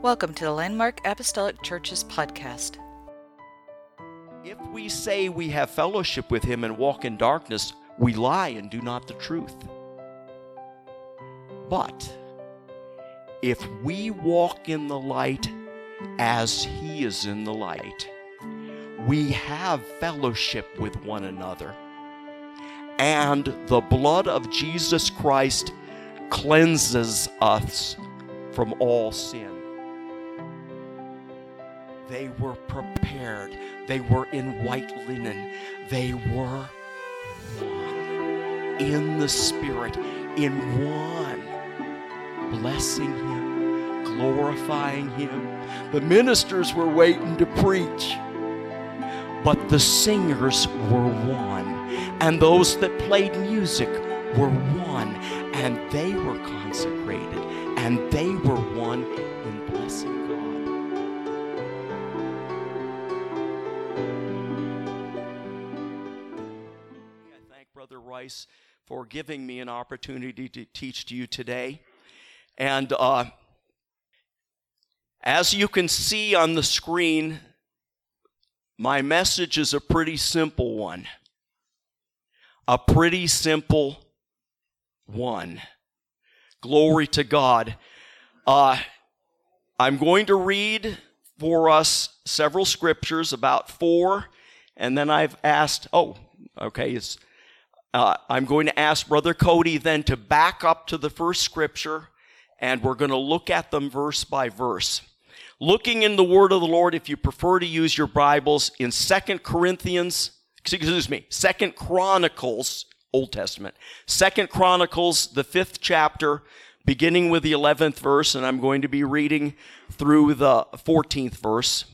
Welcome to the Landmark Apostolic Church's podcast. If we say we have fellowship with him and walk in darkness, we lie and do not the truth. But if we walk in the light as he is in the light, we have fellowship with one another. And the blood of Jesus Christ cleanses us from all sin. Prepared. They were in white linen. They were one in the Spirit, in one, blessing Him, glorifying Him. The ministers were waiting to preach, but the singers were one. And those that played music were one. And they were consecrated. And they were one For giving me an opportunity to teach to you today. And uh, as you can see on the screen, my message is a pretty simple one. A pretty simple one. Glory to God. Uh, I'm going to read for us several scriptures, about four, and then I've asked, oh, okay, it's, uh, I'm going to ask Brother Cody then to back up to the first scripture, and we're going to look at them verse by verse. Looking in the word of the Lord, if you prefer to use your Bibles, in Second Corinthians, excuse me, Second Chronicles, Old Testament, Second Chronicles, the fifth chapter, beginning with the 11th verse, and I'm going to be reading through the 14th verse.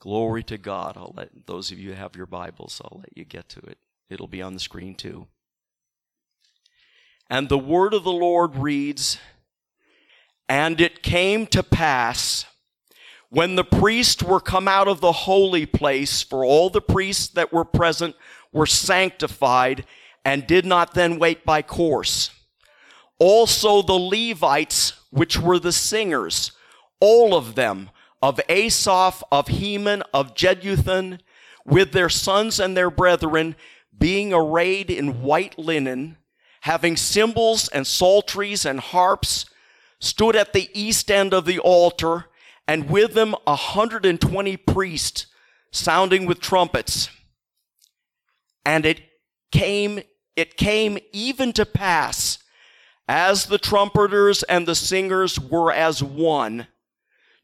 Glory to God. I'll let those of you have your Bibles, I'll let you get to it. It'll be on the screen too. And the word of the Lord reads, And it came to pass when the priests were come out of the holy place, for all the priests that were present were sanctified and did not then wait by course. Also the Levites, which were the singers, all of them, of Asaph, of Heman, of Jeduthun, with their sons and their brethren, being arrayed in white linen, having cymbals and psalteries and harps, stood at the east end of the altar, and with them a hundred and twenty priests, sounding with trumpets. And it came, it came even to pass, as the trumpeters and the singers were as one,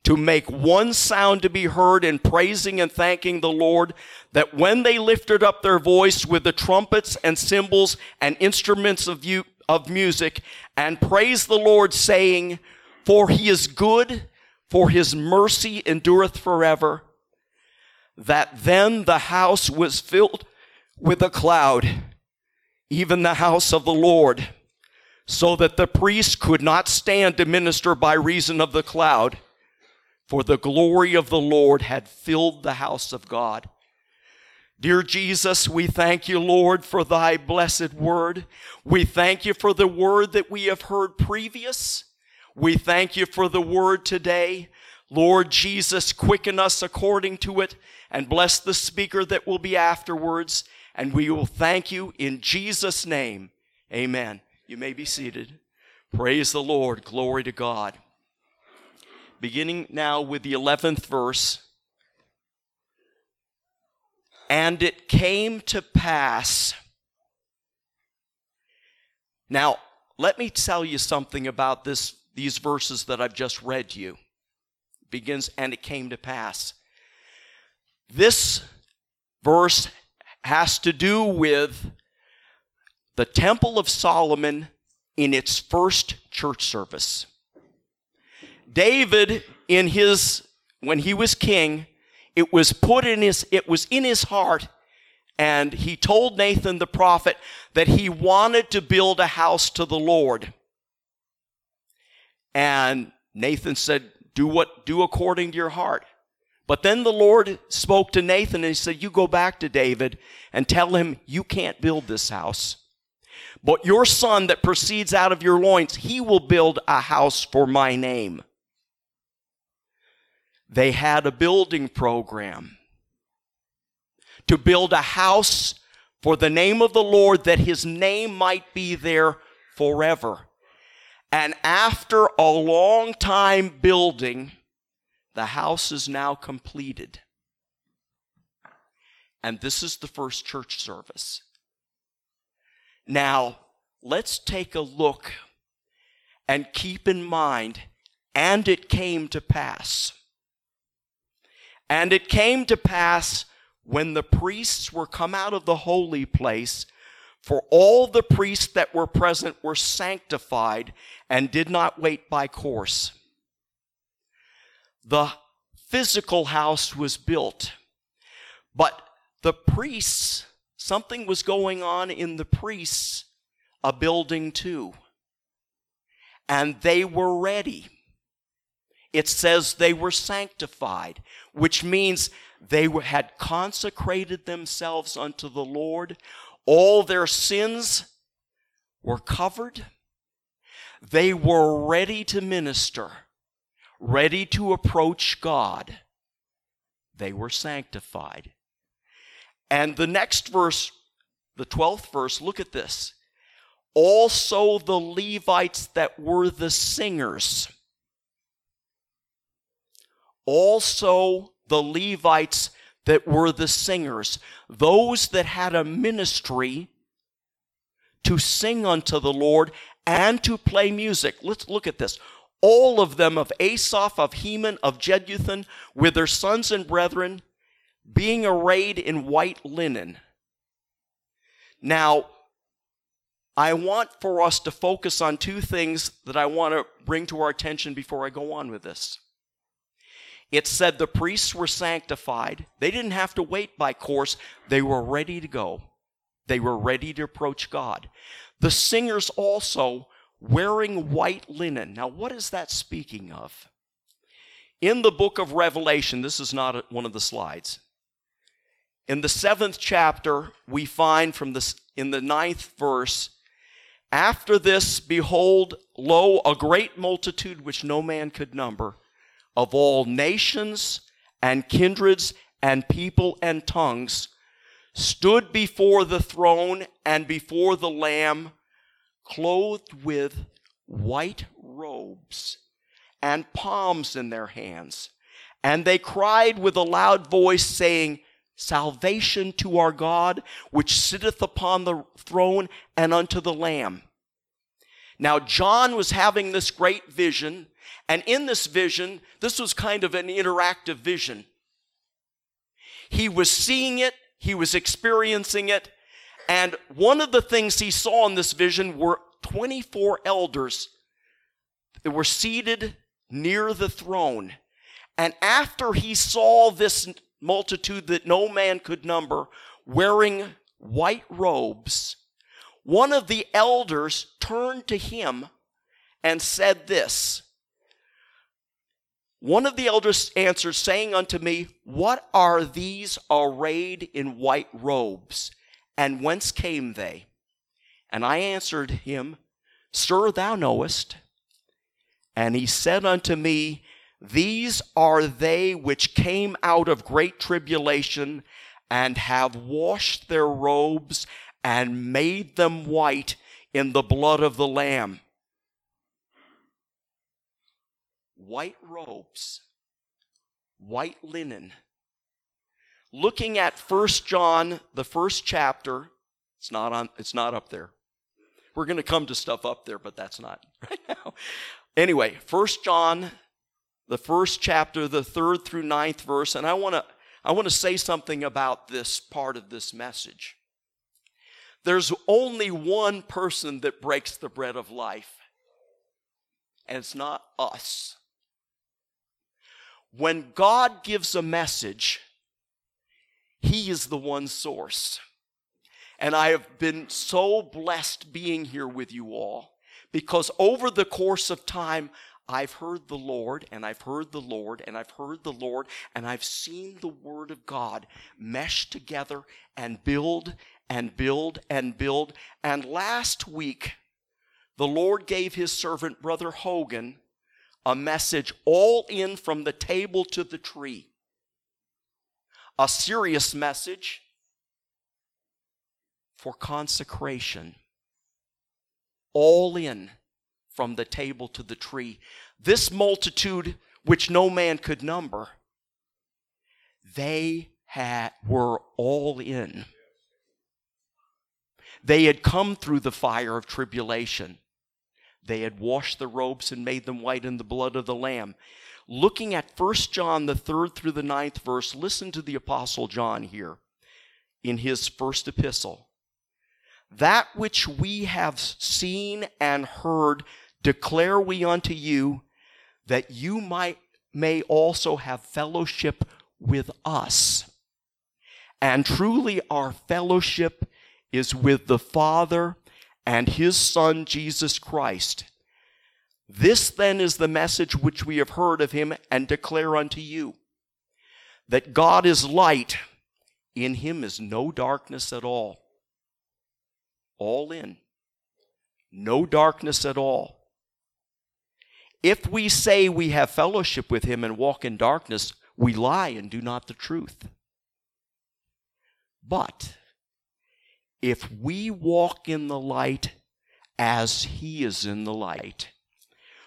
to make one sound to be heard in praising and thanking the Lord, that when they lifted up their voice with the trumpets and cymbals and instruments of, you, of music, and praised the Lord, saying, For he is good, for his mercy endureth forever, that then the house was filled with a cloud, even the house of the Lord, so that the priest could not stand to minister by reason of the cloud for the glory of the Lord had filled the house of God. Dear Jesus, we thank you, Lord, for thy blessed word. We thank you for the word that we have heard previous. We thank you for the word today. Lord Jesus, quicken us according to it and bless the speaker that will be afterwards. And we will thank you in Jesus' name. Amen. You may be seated. Praise the Lord. Glory to God beginning now with the 11th verse. And it came to pass. Now, let me tell you something about this, these verses that I've just read you. It begins, and it came to pass. This verse has to do with the Temple of Solomon in its first church service. David, in his, when he was king, it was put in his, it was in his heart, and he told Nathan the prophet that he wanted to build a house to the Lord. And Nathan said, do what, do according to your heart. But then the Lord spoke to Nathan and he said, you go back to David and tell him you can't build this house. But your son that proceeds out of your loins, he will build a house for my name. They had a building program to build a house for the name of the Lord that his name might be there forever. And after a long time building, the house is now completed. And this is the first church service. Now, let's take a look and keep in mind, and it came to pass. And it came to pass when the priests were come out of the holy place, for all the priests that were present were sanctified and did not wait by course. The physical house was built, but the priests, something was going on in the priests, a building too. And they were ready. It says they were sanctified, which means they had consecrated themselves unto the Lord. All their sins were covered. They were ready to minister, ready to approach God. They were sanctified. And the next verse, the 12th verse, look at this. Also the Levites that were the singers. Also the Levites that were the singers, those that had a ministry to sing unto the Lord and to play music. Let's look at this. All of them of Asaph, of Heman, of Jeduthun, with their sons and brethren, being arrayed in white linen. Now, I want for us to focus on two things that I want to bring to our attention before I go on with this. It said the priests were sanctified. They didn't have to wait by course, they were ready to go. They were ready to approach God. The singers also wearing white linen. Now, what is that speaking of? In the book of Revelation, this is not one of the slides. In the seventh chapter, we find from this in the ninth verse, after this, behold, lo, a great multitude which no man could number of all nations and kindreds and people and tongues stood before the throne and before the Lamb, clothed with white robes and palms in their hands. And they cried with a loud voice, saying, Salvation to our God, which sitteth upon the throne and unto the Lamb. Now, John was having this great vision and in this vision, this was kind of an interactive vision. He was seeing it, he was experiencing it, and one of the things he saw in this vision were 24 elders that were seated near the throne. And after he saw this multitude that no man could number wearing white robes, one of the elders turned to him and said this one of the elders answered, saying unto me, What are these arrayed in white robes? And whence came they? And I answered him, Sir, thou knowest. And he said unto me, These are they which came out of great tribulation and have washed their robes and made them white in the blood of the Lamb white robes, white linen. Looking at First John, the first chapter, it's not on it's not up there. We're going to come to stuff up there, but that's not right now. Anyway, First John, the first chapter, the third through ninth verse, and I want to I want to say something about this part of this message. There's only one person that breaks the bread of life, and it's not us. When God gives a message, He is the one source. And I have been so blessed being here with you all because over the course of time, I've heard the Lord and I've heard the Lord and I've heard the Lord and I've seen the Word of God mesh together and build and build and build. And last week, the Lord gave His servant, Brother Hogan, a message all in from the table to the tree. A serious message for consecration. All in from the table to the tree. This multitude, which no man could number, they had, were all in. They had come through the fire of tribulation. They had washed the robes and made them white in the blood of the Lamb. Looking at 1 John, the third through the ninth verse, listen to the Apostle John here in his first epistle. That which we have seen and heard declare we unto you, that you might may also have fellowship with us. And truly our fellowship is with the Father and his Son, Jesus Christ. This then is the message which we have heard of him and declare unto you that God is light, in him is no darkness at all. All in. No darkness at all. If we say we have fellowship with him and walk in darkness, we lie and do not the truth. But if we walk in the light as he is in the light,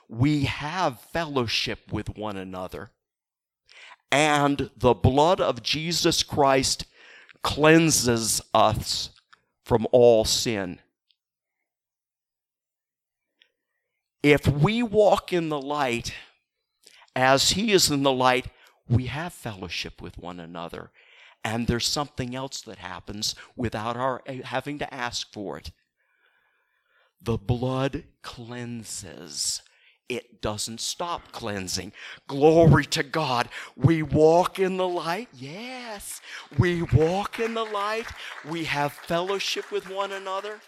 we have fellowship with one another. And the blood of Jesus Christ cleanses us from all sin. If we walk in the light as he is in the light, we have fellowship with one another. And there's something else that happens without our eh, having to ask for it. The blood cleanses. It doesn't stop cleansing. Glory to God. We walk in the light. Yes. We walk in the light. We have fellowship with one another.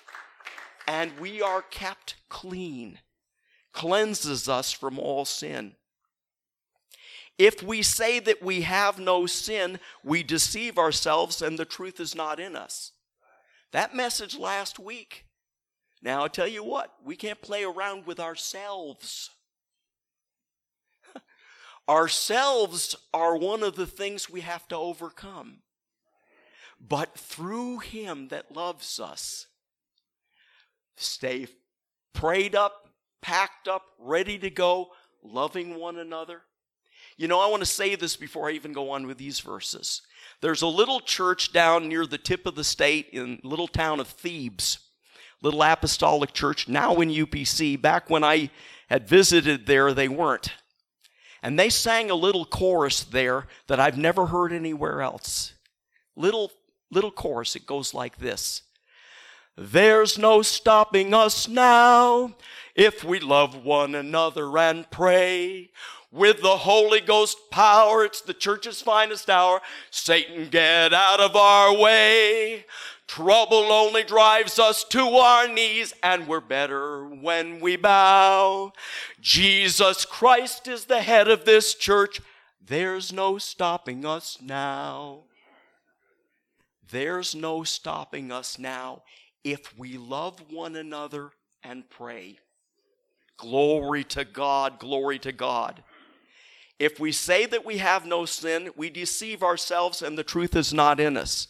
And we are kept clean. Cleanses us from all sin. If we say that we have no sin, we deceive ourselves and the truth is not in us. That message last week. Now, i tell you what, we can't play around with ourselves. ourselves are one of the things we have to overcome. But through Him that loves us, stay prayed up, packed up, ready to go, loving one another you know, I want to say this before I even go on with these verses. There's a little church down near the tip of the state in little town of Thebes, little apostolic church, now in UPC. Back when I had visited there, they weren't. And they sang a little chorus there that I've never heard anywhere else. Little little chorus. It goes like this. There's no stopping us now if we love one another and pray with the Holy Ghost power. It's the church's finest hour. Satan, get out of our way. Trouble only drives us to our knees, and we're better when we bow. Jesus Christ is the head of this church. There's no stopping us now. There's no stopping us now if we love one another and pray. Glory to God, glory to God. If we say that we have no sin, we deceive ourselves and the truth is not in us.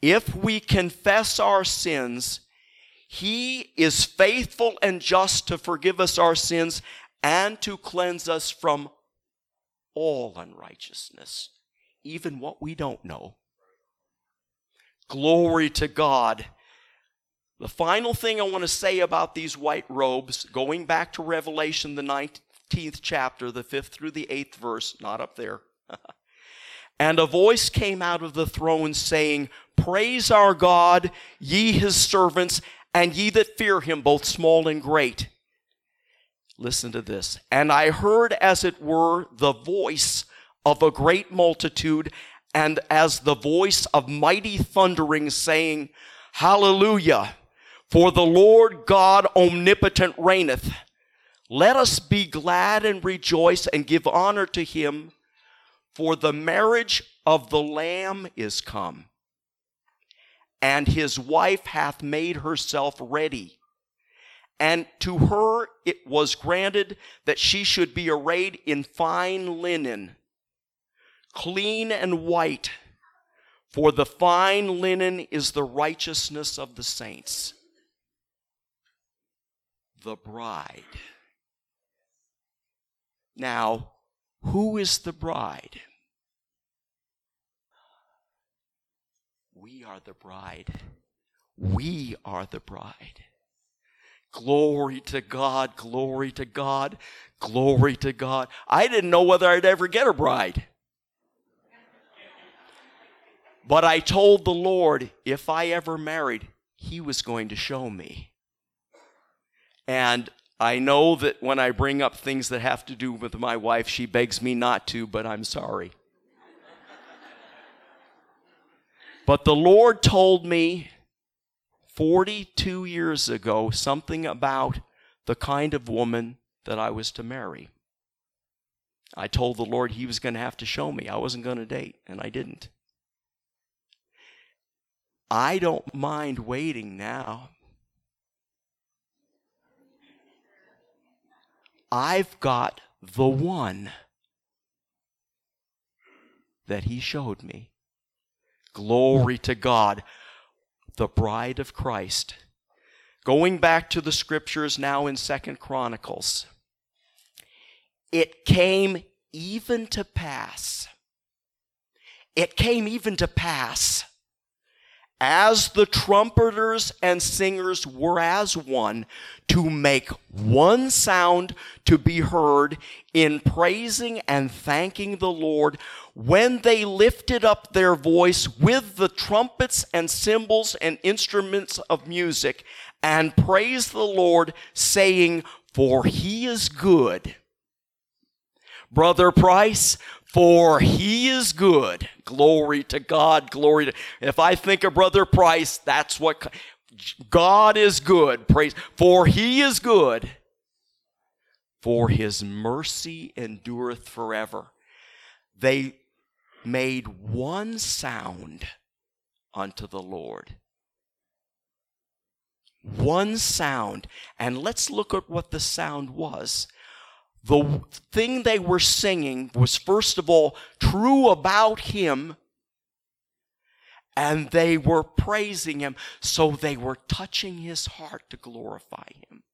If we confess our sins, he is faithful and just to forgive us our sins and to cleanse us from all unrighteousness, even what we don't know. Glory to God. The final thing I want to say about these white robes, going back to Revelation, the ninth, 15th chapter, the 5th through the 8th verse, not up there. and a voice came out of the throne saying, Praise our God, ye his servants, and ye that fear him, both small and great. Listen to this. And I heard, as it were, the voice of a great multitude, and as the voice of mighty thundering, saying, Hallelujah! For the Lord God omnipotent reigneth. Let us be glad and rejoice and give honor to him, for the marriage of the Lamb is come, and his wife hath made herself ready. And to her it was granted that she should be arrayed in fine linen, clean and white, for the fine linen is the righteousness of the saints. The bride. Now, who is the bride? We are the bride. We are the bride. Glory to God, glory to God, glory to God. I didn't know whether I'd ever get a bride. But I told the Lord if I ever married, He was going to show me. And I know that when I bring up things that have to do with my wife, she begs me not to, but I'm sorry. but the Lord told me 42 years ago something about the kind of woman that I was to marry. I told the Lord he was going to have to show me. I wasn't going to date, and I didn't. I don't mind waiting now. I've got the one that he showed me. Glory to God the bride of Christ. Going back to the scriptures now in Second Chronicles, it came even to pass. It came even to pass as the trumpeters and singers were as one, to make one sound to be heard in praising and thanking the Lord when they lifted up their voice with the trumpets and cymbals and instruments of music and praised the Lord, saying, For he is good. Brother Price, for he is good. Glory to God. Glory to. If I think of Brother Price, that's what God is good. Praise. For he is good. For his mercy endureth forever. They made one sound unto the Lord. One sound. And let's look at what the sound was. The thing they were singing was, first of all, true about him, and they were praising him, so they were touching his heart to glorify him.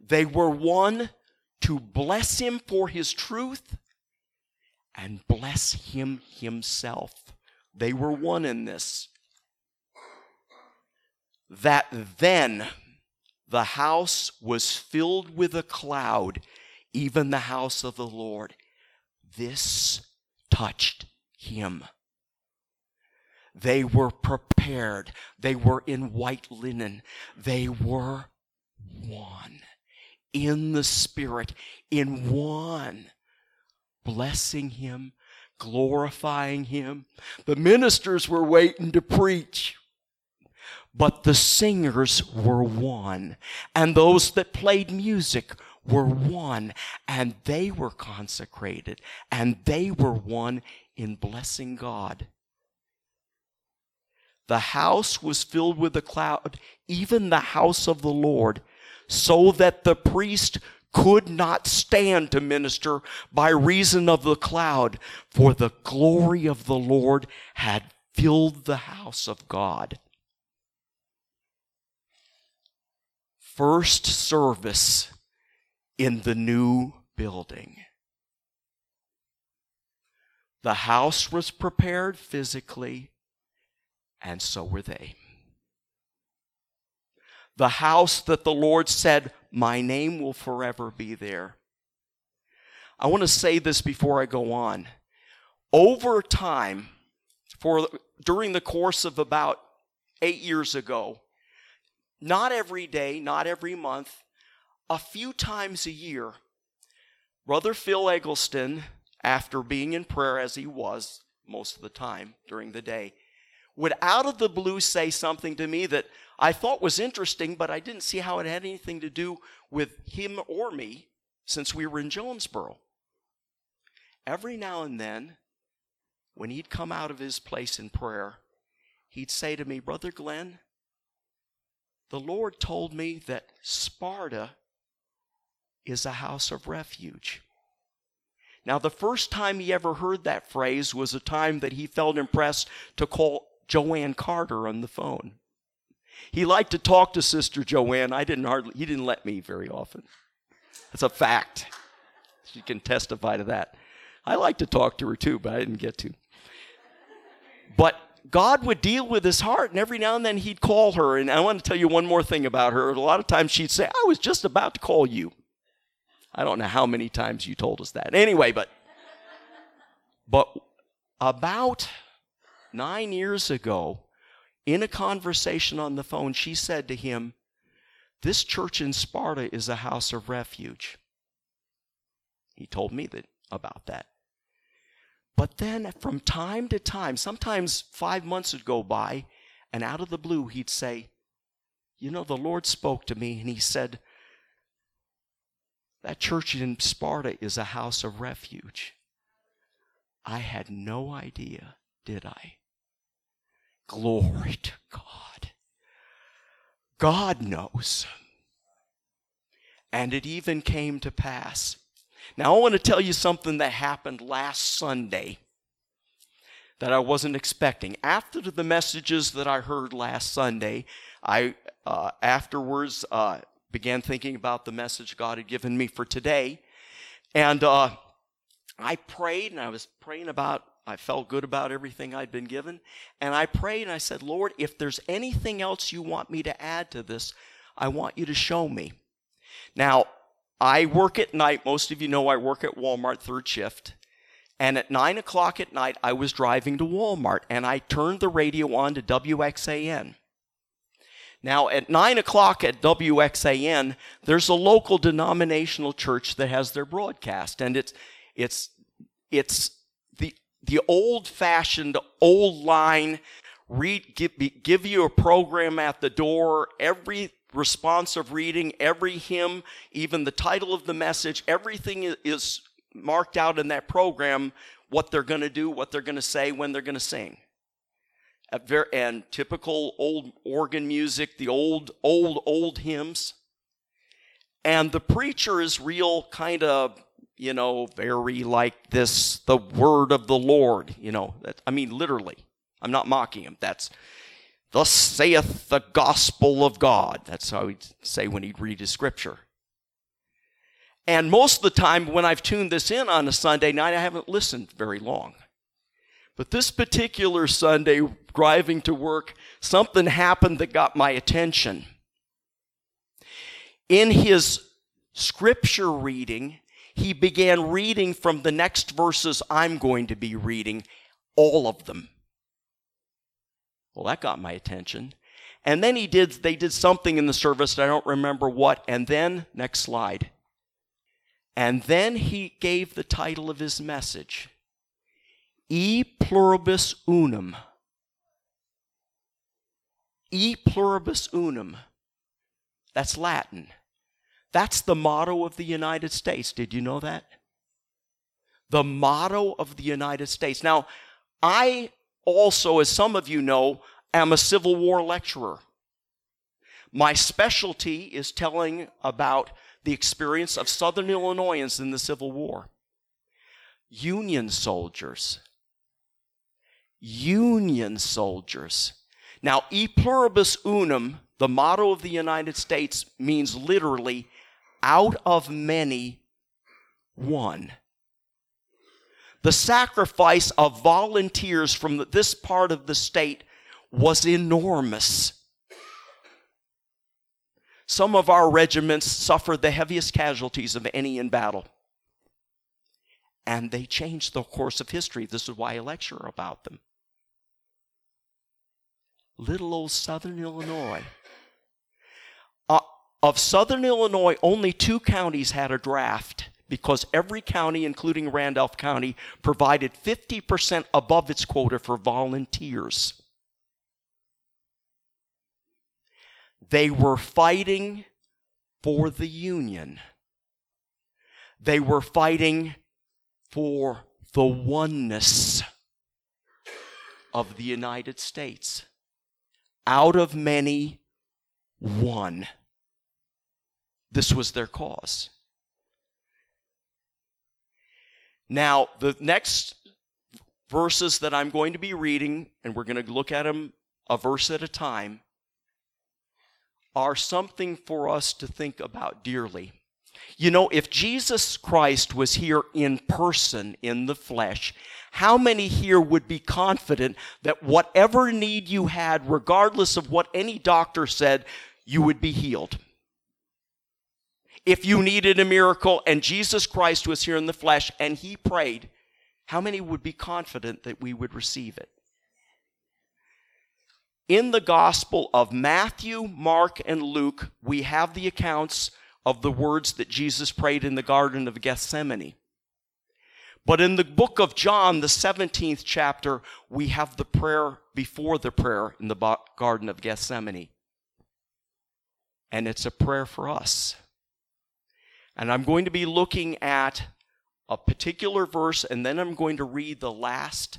They were one to bless him for his truth and bless him himself. They were one in this. That then, the house was filled with a cloud, even the house of the Lord. This touched him. They were prepared. They were in white linen. They were one in the Spirit, in one, blessing Him, glorifying Him. The ministers were waiting to preach but the singers were one, and those that played music were one, and they were consecrated, and they were one in blessing God. The house was filled with a cloud, even the house of the Lord, so that the priest could not stand to minister by reason of the cloud, for the glory of the Lord had filled the house of God. First service in the new building. The house was prepared physically, and so were they. The house that the Lord said, My name will forever be there. I want to say this before I go on. Over time, for during the course of about eight years ago, not every day, not every month, a few times a year, Brother Phil Eggleston, after being in prayer as he was most of the time during the day, would out of the blue say something to me that I thought was interesting, but I didn't see how it had anything to do with him or me since we were in Jonesboro. Every now and then, when he'd come out of his place in prayer, he'd say to me, Brother Glenn, the Lord told me that Sparta is a house of refuge. Now, the first time he ever heard that phrase was a time that he felt impressed to call Joanne Carter on the phone. He liked to talk to Sister Joanne. I didn't hardly, he didn't let me very often. That's a fact. She can testify to that. I like to talk to her too, but I didn't get to. But God would deal with his heart, and every now and then he'd call her. And I want to tell you one more thing about her. A lot of times she'd say, I was just about to call you. I don't know how many times you told us that. Anyway, but but about nine years ago, in a conversation on the phone, she said to him, This church in Sparta is a house of refuge. He told me that about that. But then from time to time, sometimes five months would go by, and out of the blue, he'd say, You know, the Lord spoke to me, and he said, That church in Sparta is a house of refuge. I had no idea, did I? Glory to God. God knows. And it even came to pass. Now, I want to tell you something that happened last Sunday that I wasn't expecting. After the messages that I heard last Sunday, I uh, afterwards uh, began thinking about the message God had given me for today. And uh, I prayed, and I was praying about I felt good about everything I'd been given. And I prayed and I said, Lord, if there's anything else you want me to add to this, I want you to show me. Now, I work at night. Most of you know I work at Walmart third shift. And at 9 o'clock at night, I was driving to Walmart and I turned the radio on to WXAN. Now, at 9 o'clock at WXAN, there's a local denominational church that has their broadcast. And it's, it's, it's the the old fashioned, old line, read, give, give you a program at the door, every responsive reading, every hymn, even the title of the message, everything is marked out in that program what they're going to do, what they're going to say, when they're going to sing. And typical old organ music, the old, old, old hymns. And the preacher is real kind of you know, very like this, the word of the Lord, you know. That, I mean, literally. I'm not mocking him. That's, thus saith the gospel of God. That's how he'd say when he'd read his scripture. And most of the time when I've tuned this in on a Sunday night, I haven't listened very long. But this particular Sunday, driving to work, something happened that got my attention. In his scripture reading, he began reading from the next verses I'm going to be reading, all of them. Well, that got my attention. And then he did, they did something in the service, I don't remember what. And then, next slide. And then he gave the title of his message E pluribus unum. E pluribus unum. That's Latin. That's the motto of the United States. Did you know that? The motto of the United States. Now, I also, as some of you know, am a Civil War lecturer. My specialty is telling about the experience of Southern Illinoisans in the Civil War. Union soldiers. Union soldiers. Now, e pluribus unum, the motto of the United States, means literally out of many, one. The sacrifice of volunteers from this part of the state was enormous. Some of our regiments suffered the heaviest casualties of any in battle. And they changed the course of history. This is why I lecture about them. Little old Southern Illinois uh, of southern Illinois, only two counties had a draft because every county, including Randolph County, provided 50% above its quota for volunteers. They were fighting for the Union. They were fighting for the oneness of the United States. Out of many, one. This was their cause. Now, the next verses that I'm going to be reading, and we're going to look at them a verse at a time, are something for us to think about dearly. You know, if Jesus Christ was here in person in the flesh, how many here would be confident that whatever need you had, regardless of what any doctor said, you would be healed? If you needed a miracle and Jesus Christ was here in the flesh and he prayed, how many would be confident that we would receive it? In the Gospel of Matthew, Mark, and Luke, we have the accounts of the words that Jesus prayed in the Garden of Gethsemane. But in the book of John, the 17th chapter, we have the prayer before the prayer in the Garden of Gethsemane. And it's a prayer for us. And I'm going to be looking at a particular verse, and then I'm going to read the last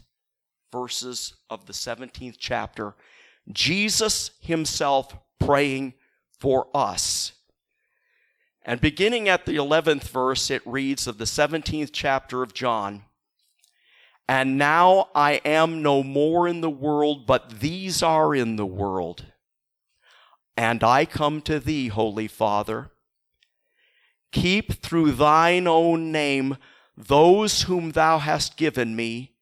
verses of the 17th chapter. Jesus himself praying for us. And beginning at the 11th verse, it reads of the 17th chapter of John And now I am no more in the world, but these are in the world. And I come to thee, Holy Father. Keep through thine own name those whom thou hast given me,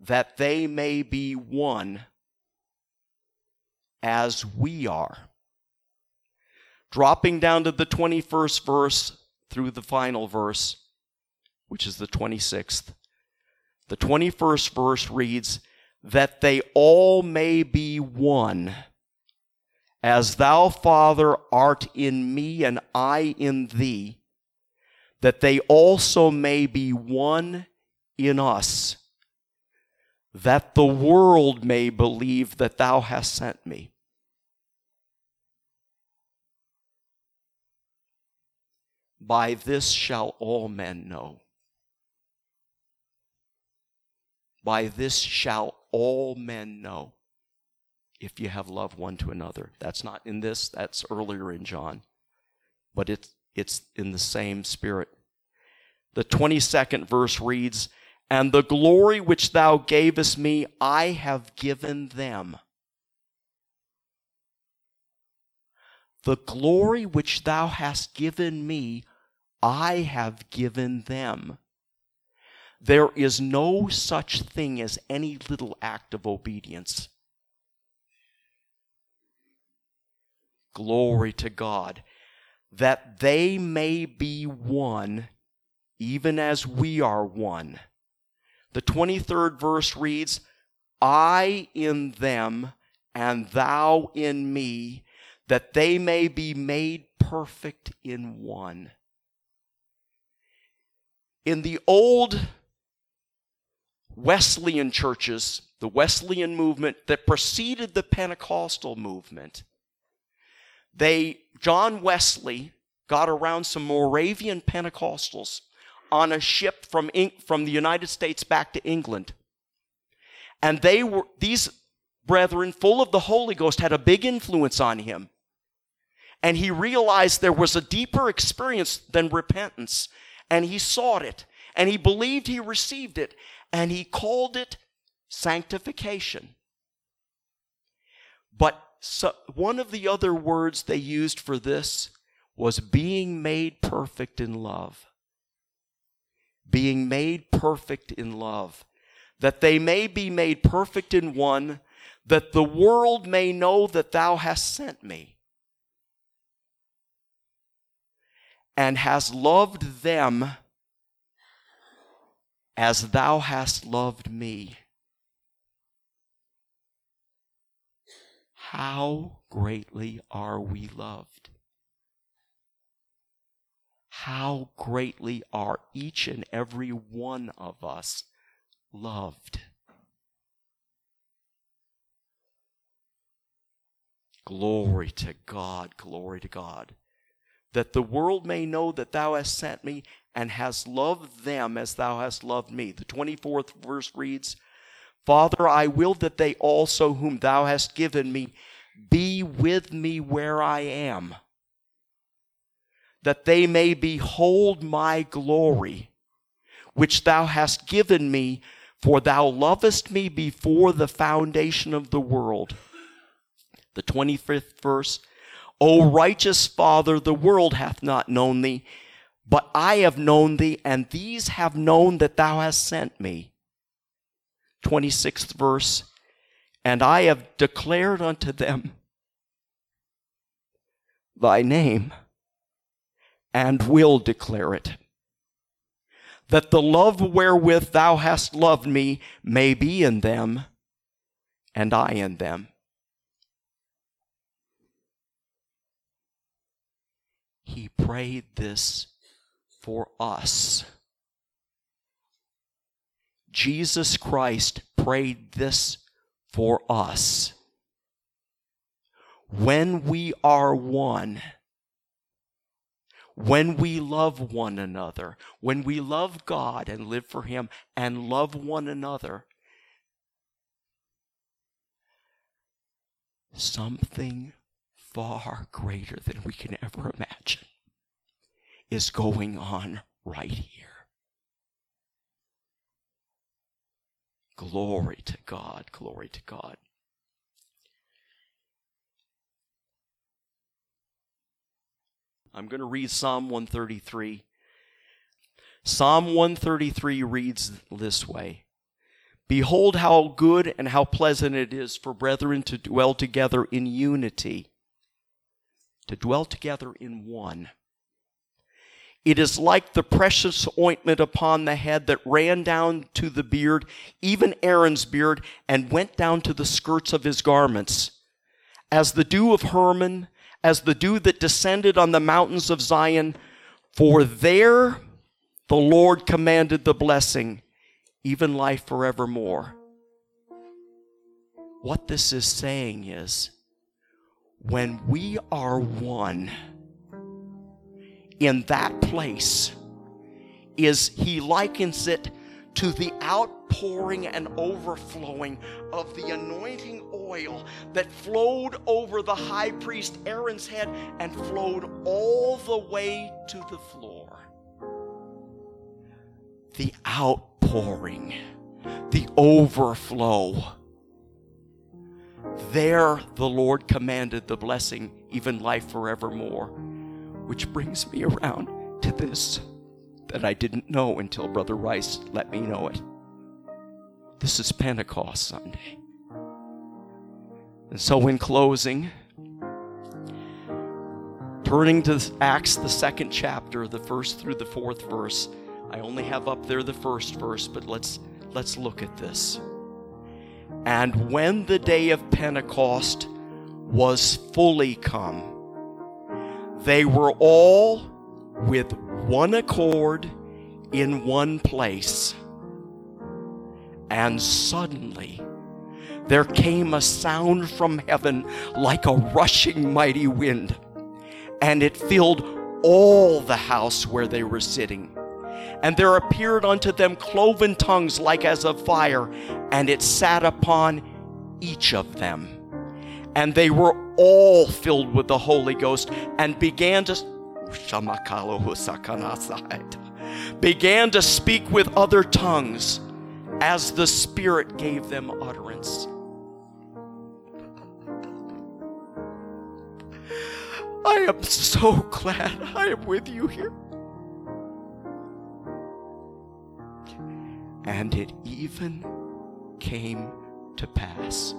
that they may be one as we are. Dropping down to the 21st verse through the final verse, which is the 26th. The 21st verse reads, That they all may be one, as thou, Father, art in me and I in thee that they also may be one in us, that the world may believe that thou hast sent me. By this shall all men know. By this shall all men know if you have love one to another. That's not in this, that's earlier in John. But it's it's in the same spirit. The 22nd verse reads, And the glory which thou gavest me, I have given them. The glory which thou hast given me, I have given them. There is no such thing as any little act of obedience. Glory to God that they may be one, even as we are one. The 23rd verse reads, I in them and thou in me, that they may be made perfect in one. In the old Wesleyan churches, the Wesleyan movement that preceded the Pentecostal movement, they John Wesley got around some Moravian Pentecostals on a ship from, from the United States back to England. And they were, these brethren, full of the Holy Ghost, had a big influence on him. And he realized there was a deeper experience than repentance. And he sought it. And he believed he received it. And he called it sanctification. But so one of the other words they used for this was being made perfect in love. Being made perfect in love. That they may be made perfect in one, that the world may know that thou hast sent me. And hast loved them as thou hast loved me. How greatly are we loved? How greatly are each and every one of us loved? Glory to God, glory to God. That the world may know that thou hast sent me and hast loved them as thou hast loved me. The 24th verse reads, Father, I will that they also, whom thou hast given me, be with me where I am, that they may behold my glory, which thou hast given me, for thou lovest me before the foundation of the world. The 25th verse, O righteous Father, the world hath not known thee, but I have known thee, and these have known that thou hast sent me. 26th verse, and I have declared unto them thy name and will declare it. That the love wherewith thou hast loved me may be in them and I in them. He prayed this for us. Jesus Christ prayed this for us. When we are one, when we love one another, when we love God and live for Him and love one another, something far greater than we can ever imagine is going on right here. Glory to God, glory to God. I'm going to read Psalm 133. Psalm 133 reads this way Behold, how good and how pleasant it is for brethren to dwell together in unity, to dwell together in one. It is like the precious ointment upon the head that ran down to the beard, even Aaron's beard, and went down to the skirts of his garments. As the dew of Hermon, as the dew that descended on the mountains of Zion, for there the Lord commanded the blessing, even life forevermore. What this is saying is, when we are one, in that place is he likens it to the outpouring and overflowing of the anointing oil that flowed over the high priest Aaron's head and flowed all the way to the floor. The outpouring, the overflow. There the Lord commanded the blessing, even life forevermore. Which brings me around to this that I didn't know until Brother Rice let me know it. This is Pentecost Sunday. And so, in closing, turning to Acts, the second chapter, the first through the fourth verse, I only have up there the first verse, but let's, let's look at this. And when the day of Pentecost was fully come, they were all with one accord in one place. And suddenly there came a sound from heaven like a rushing mighty wind, and it filled all the house where they were sitting. And there appeared unto them cloven tongues like as of fire, and it sat upon each of them. And they were all filled with the Holy Ghost and began to began to speak with other tongues as the Spirit gave them utterance. I am so glad I am with you here. And it even came to pass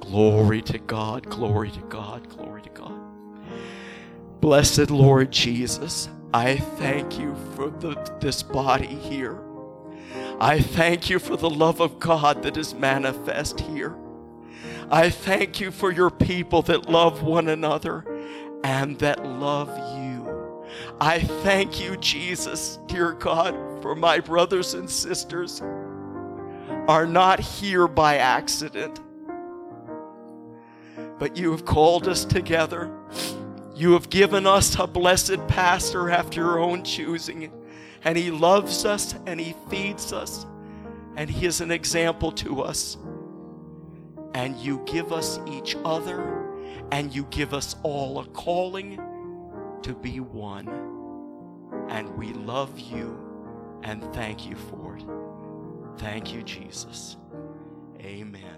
Glory to God, glory to God, glory to God. Blessed Lord Jesus, I thank you for the, this body here. I thank you for the love of God that is manifest here. I thank you for your people that love one another and that love you. I thank you, Jesus, dear God, for my brothers and sisters are not here by accident but you have called us together. You have given us a blessed pastor after your own choosing, and he loves us and he feeds us, and he is an example to us. And you give us each other, and you give us all a calling to be one. And we love you and thank you for it. Thank you, Jesus. Amen.